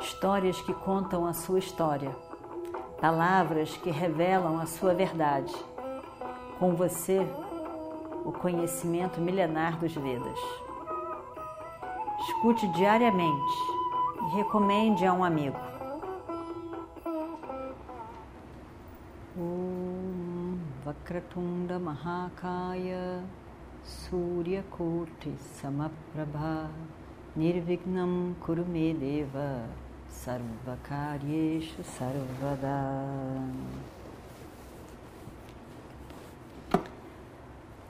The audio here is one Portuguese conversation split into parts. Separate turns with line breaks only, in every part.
histórias que contam a sua história, palavras que revelam a sua verdade. Com você, o conhecimento milenar dos Vedas. Escute diariamente e recomende a um amigo. Om Vakratunda Mahakaya Surya Koti Samaprabha Nirvignam Kurumedeva Sarvakaryeshu Sarvada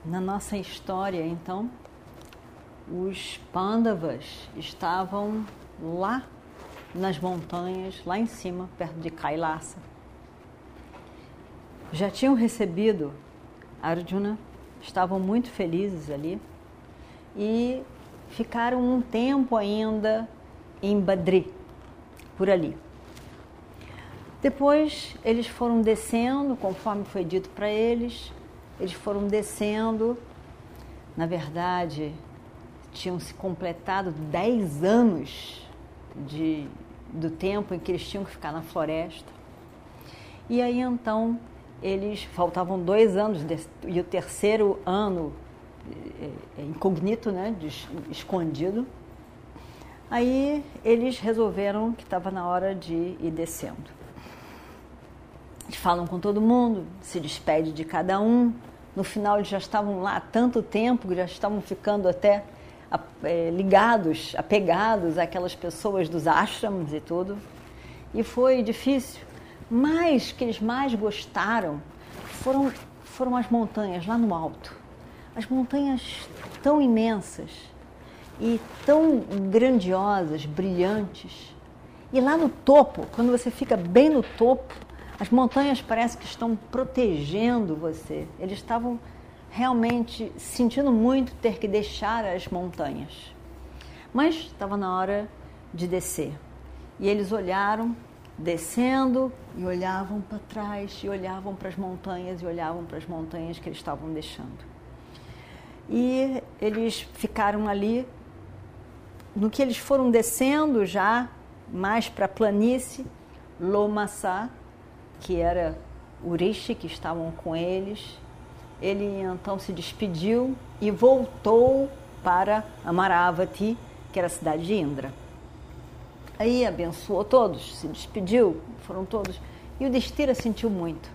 Na nossa história, então, os Pandavas estavam lá nas montanhas, lá em cima, perto de Kailasa. Já tinham recebido Arjuna, estavam muito felizes ali e ficaram um tempo ainda em Badri, por ali. Depois eles foram descendo, conforme foi dito para eles, eles foram descendo. Na verdade, tinham se completado 10 anos de, do tempo em que eles tinham que ficar na floresta. E aí então eles faltavam dois anos e o terceiro ano é, é, incognito, né, escondido. Aí eles resolveram que estava na hora de ir descendo. Eles falam com todo mundo, se despede de cada um. No final eles já estavam lá há tanto tempo, já estavam ficando até é, ligados, apegados àquelas pessoas dos ashrams e tudo. E foi difícil. Mas que eles mais gostaram foram, foram as montanhas lá no alto. As montanhas tão imensas e tão grandiosas, brilhantes. E lá no topo, quando você fica bem no topo, as montanhas parecem que estão protegendo você. Eles estavam realmente sentindo muito ter que deixar as montanhas. Mas estava na hora de descer. E eles olharam, descendo, e olhavam para trás, e olhavam para as montanhas, e olhavam para as montanhas que eles estavam deixando. E eles ficaram ali. No que eles foram descendo já, mais para a planície, Lomassa, que era o Rishi, que estavam com eles, ele então se despediu e voltou para Amaravati, que era a cidade de Indra. Aí abençoou todos, se despediu, foram todos. E o Destira sentiu muito.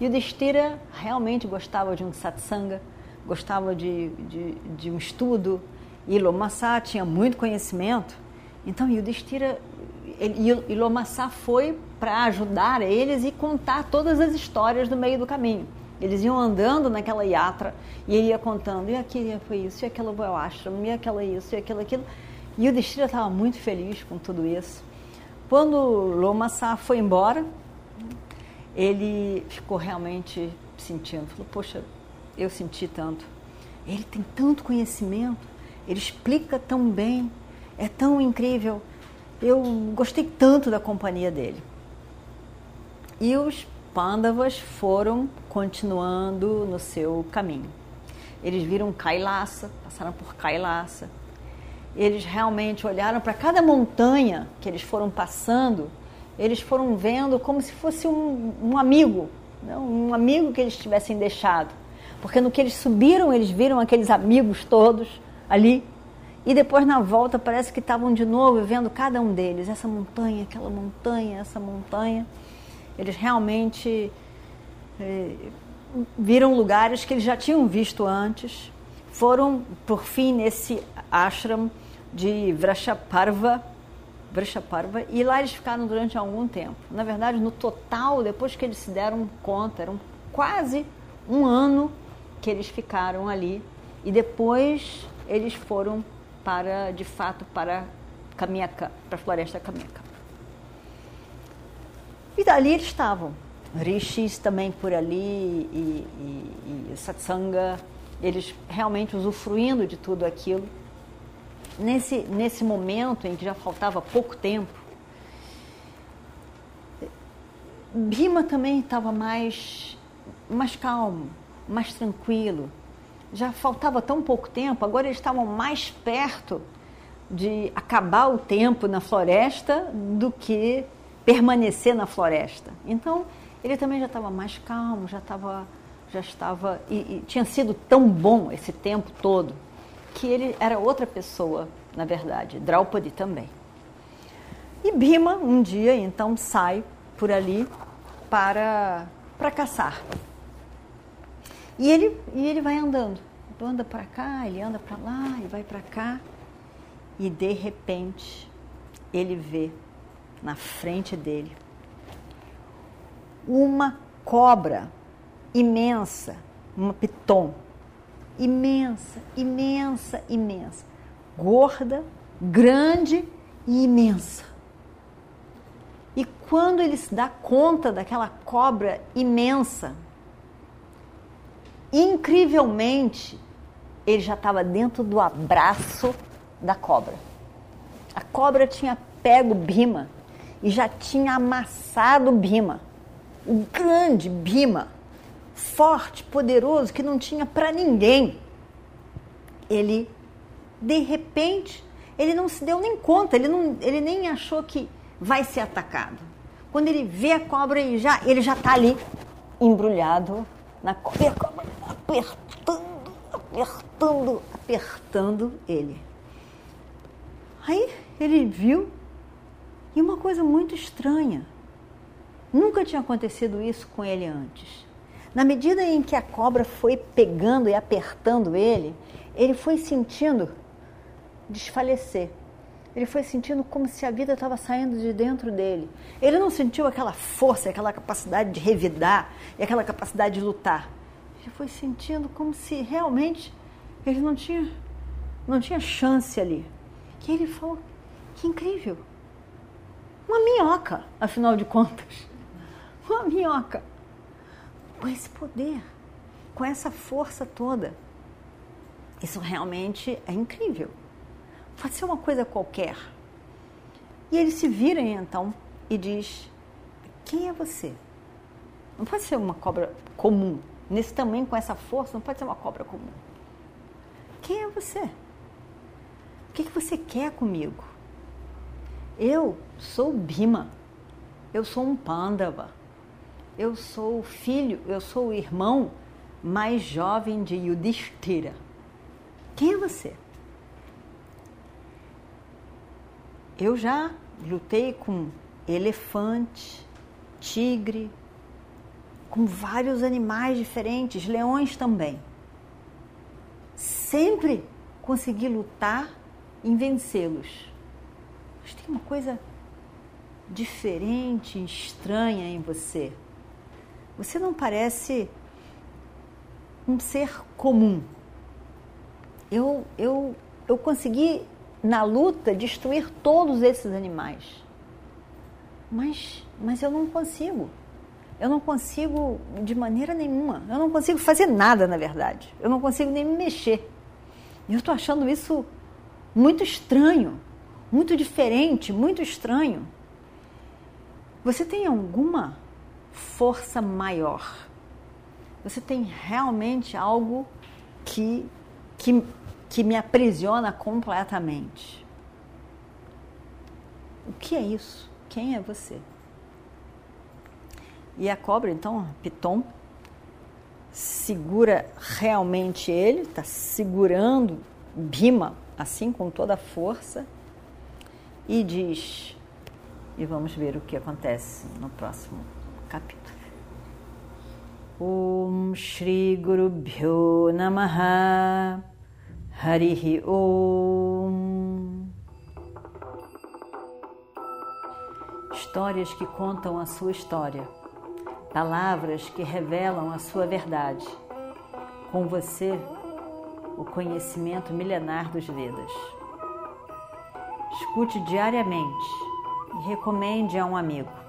E o Destira realmente gostava de um satsanga, gostava de, de, de um estudo. E Lomassa tinha muito conhecimento. Então, e o Destira, e Lomassa foi para ajudar eles e contar todas as histórias do meio do caminho. Eles iam andando naquela yatra e ele ia contando, e aquilo foi isso, e aquilo foi o ashram, e aquela isso, e aquilo, aquilo. E o Destira estava muito feliz com tudo isso. Quando Lomassa foi embora, ele ficou realmente sentindo, falou, poxa, eu senti tanto. Ele tem tanto conhecimento, ele explica tão bem, é tão incrível. Eu gostei tanto da companhia dele. E os Pandavas foram continuando no seu caminho. Eles viram Kailasa, passaram por Kailasa. Eles realmente olharam para cada montanha que eles foram passando, eles foram vendo como se fosse um, um amigo, né? um amigo que eles tivessem deixado. Porque no que eles subiram, eles viram aqueles amigos todos ali. E depois na volta parece que estavam de novo vendo cada um deles, essa montanha, aquela montanha, essa montanha. Eles realmente é, viram lugares que eles já tinham visto antes, foram por fim nesse ashram de Vrashaparva, Vrashaparva e lá eles ficaram durante algum tempo. Na verdade, no total, depois que eles se deram conta, eram quase um ano que eles ficaram ali e depois eles foram para, de fato, para Kamiaka, para a floresta Kamiaka. E dali eles estavam. Rishis também por ali, e, e, e satsanga, eles realmente usufruindo de tudo aquilo. Nesse, nesse momento em que já faltava pouco tempo, Bhima também estava mais, mais calmo, mais tranquilo. Já faltava tão pouco tempo, agora eles estavam mais perto de acabar o tempo na floresta do que permanecer na floresta. Então, ele também já estava mais calmo, já estava já estava e, e, tinha sido tão bom esse tempo todo que ele era outra pessoa, na verdade. Draupadi também. E Bhima um dia então sai por ali para para caçar. E ele e ele vai andando, anda para cá, ele anda para lá, e vai para cá. E de repente ele vê na frente dele uma cobra imensa, uma piton, imensa, imensa, imensa, gorda, grande e imensa. E quando ele se dá conta daquela cobra imensa, incrivelmente, ele já estava dentro do abraço da cobra. A cobra tinha pego Bima e já tinha amassado Bima. O grande Bima, forte, poderoso, que não tinha para ninguém. Ele, de repente, ele não se deu nem conta, ele, não, ele nem achou que vai ser atacado. Quando ele vê a cobra, ele já ele já está ali embrulhado na cobra apertando, apertando, apertando ele. Aí ele viu e uma coisa muito estranha. Nunca tinha acontecido isso com ele antes. Na medida em que a cobra foi pegando e apertando ele, ele foi sentindo desfalecer. Ele foi sentindo como se a vida estava saindo de dentro dele. Ele não sentiu aquela força, aquela capacidade de revidar e aquela capacidade de lutar. Ele foi sentindo como se realmente ele não tinha, não tinha chance ali. E ele falou: que incrível! Uma minhoca, afinal de contas. Uma minhoca. Com esse poder, com essa força toda. Isso realmente é incrível. Pode ser uma coisa qualquer. E ele se vira então e diz: Quem é você? Não pode ser uma cobra comum. Nesse tamanho, com essa força, não pode ser uma cobra comum. Quem é você? O que, que você quer comigo? Eu sou Bima. Eu sou um Pandava. Eu sou o filho, eu sou o irmão mais jovem de Yudhishthira. Quem é você? Eu já lutei com elefante, tigre, com vários animais diferentes, leões também. Sempre consegui lutar em vencê-los. Mas tem uma coisa diferente, estranha em você. Você não parece um ser comum. Eu, eu, eu consegui na luta, destruir todos esses animais. Mas, mas eu não consigo. Eu não consigo de maneira nenhuma. Eu não consigo fazer nada, na verdade. Eu não consigo nem me mexer. E eu estou achando isso muito estranho, muito diferente, muito estranho. Você tem alguma força maior? Você tem realmente algo que, que que me aprisiona completamente. O que é isso? Quem é você? E a cobra, então, Piton, segura realmente ele, está segurando Bima, assim com toda a força, e diz, e vamos ver o que acontece no próximo capítulo. Om Shri Guru Bhyo Namaha Harihi Om. Histórias que contam a sua história, palavras que revelam a sua verdade. Com você, o conhecimento milenar dos Vedas. Escute diariamente e recomende a um amigo.